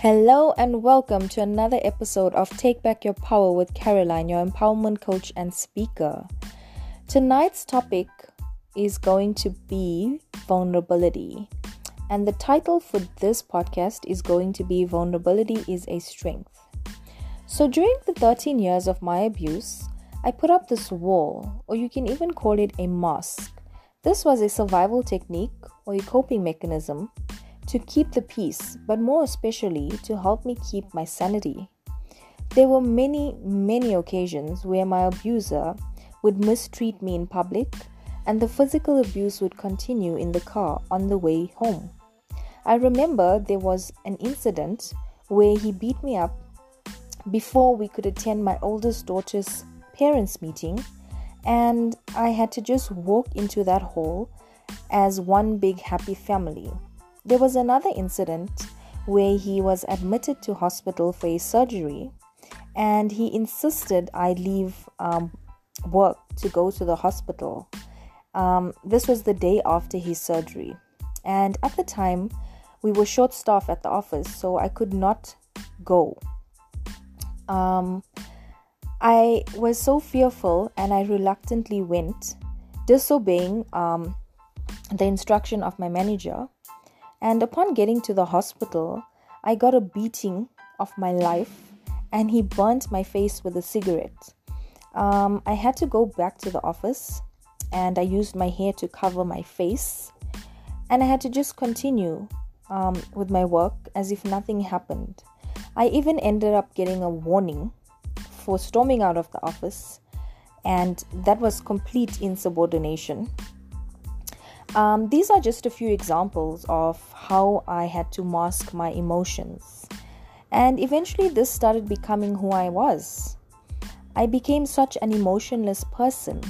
Hello and welcome to another episode of Take Back Your Power with Caroline, your empowerment coach and speaker. Tonight's topic is going to be vulnerability. And the title for this podcast is going to be Vulnerability is a Strength. So, during the 13 years of my abuse, I put up this wall, or you can even call it a mask. This was a survival technique or a coping mechanism to keep the peace, but more especially to help me keep my sanity. There were many, many occasions where my abuser would mistreat me in public, and the physical abuse would continue in the car on the way home. I remember there was an incident where he beat me up before we could attend my oldest daughter's parents' meeting, and I had to just walk into that hall as one big happy family. There was another incident where he was admitted to hospital for a surgery and he insisted I leave um, work to go to the hospital. Um, this was the day after his surgery. And at the time, we were short staffed at the office, so I could not go. Um, I was so fearful and I reluctantly went, disobeying um, the instruction of my manager. And upon getting to the hospital, I got a beating of my life and he burnt my face with a cigarette. Um, I had to go back to the office and I used my hair to cover my face. And I had to just continue um, with my work as if nothing happened. I even ended up getting a warning for storming out of the office, and that was complete insubordination. Um, these are just a few examples of how I had to mask my emotions. And eventually, this started becoming who I was. I became such an emotionless person.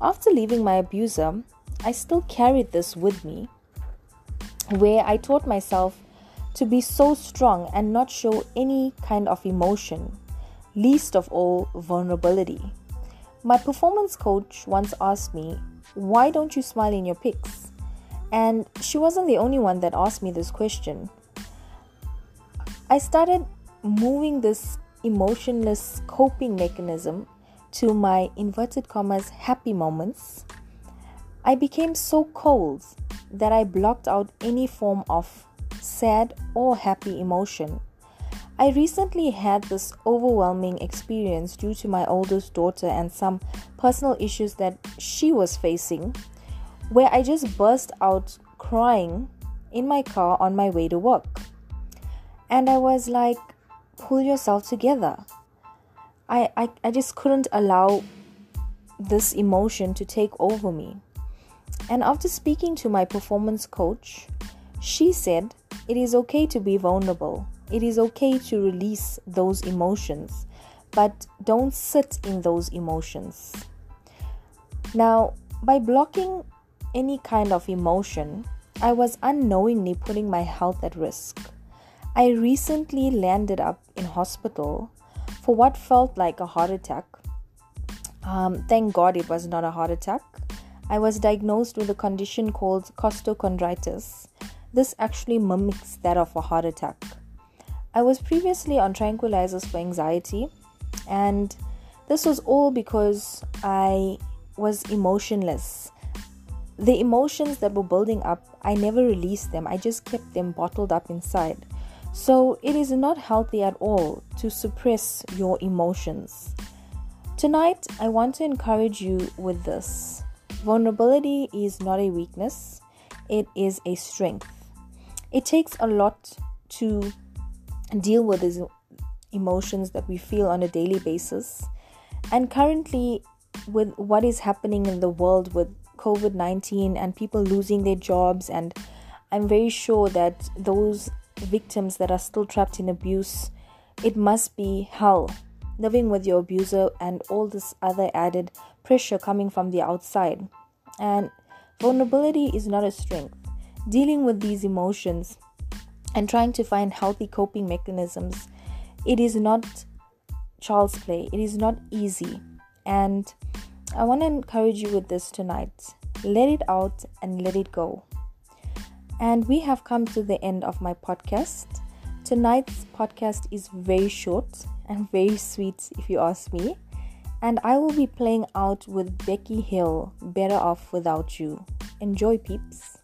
After leaving my abuser, I still carried this with me, where I taught myself to be so strong and not show any kind of emotion, least of all vulnerability. My performance coach once asked me why don't you smile in your pics? And she wasn't the only one that asked me this question. I started moving this emotionless coping mechanism to my inverted commas happy moments. I became so cold that I blocked out any form of sad or happy emotion. I recently had this overwhelming experience due to my oldest daughter and some personal issues that she was facing, where I just burst out crying in my car on my way to work. And I was like, pull yourself together. I, I, I just couldn't allow this emotion to take over me. And after speaking to my performance coach, she said it is okay to be vulnerable it is okay to release those emotions, but don't sit in those emotions. Now, by blocking any kind of emotion, I was unknowingly putting my health at risk. I recently landed up in hospital for what felt like a heart attack. Um, thank God it was not a heart attack. I was diagnosed with a condition called costochondritis. This actually mimics that of a heart attack. I was previously on tranquilizers for anxiety, and this was all because I was emotionless. The emotions that were building up, I never released them, I just kept them bottled up inside. So it is not healthy at all to suppress your emotions. Tonight, I want to encourage you with this vulnerability is not a weakness, it is a strength. It takes a lot to deal with these emotions that we feel on a daily basis. And currently, with what is happening in the world with COVID 19 and people losing their jobs, and I'm very sure that those victims that are still trapped in abuse, it must be hell living with your abuser and all this other added pressure coming from the outside. And vulnerability is not a strength. Dealing with these emotions and trying to find healthy coping mechanisms, it is not child's play. It is not easy. And I want to encourage you with this tonight. Let it out and let it go. And we have come to the end of my podcast. tonight's podcast is very short and very sweet, if you ask me. And I will be playing out with Becky Hill, Better Off Without You. Enjoy, peeps.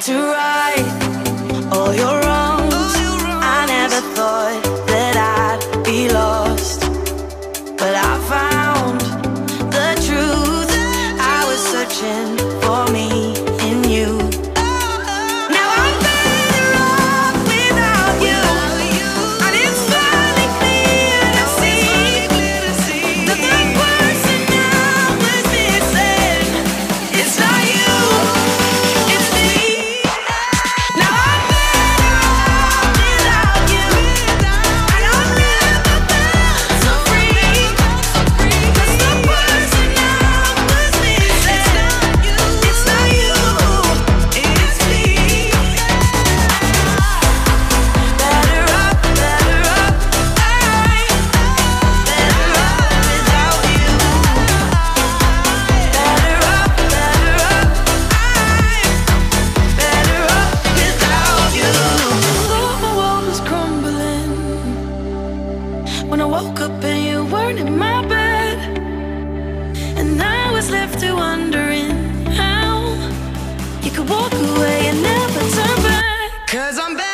to right all your woke up and you weren't in my bed. And I was left to wondering how you could walk away and never turn back. Cause I'm back.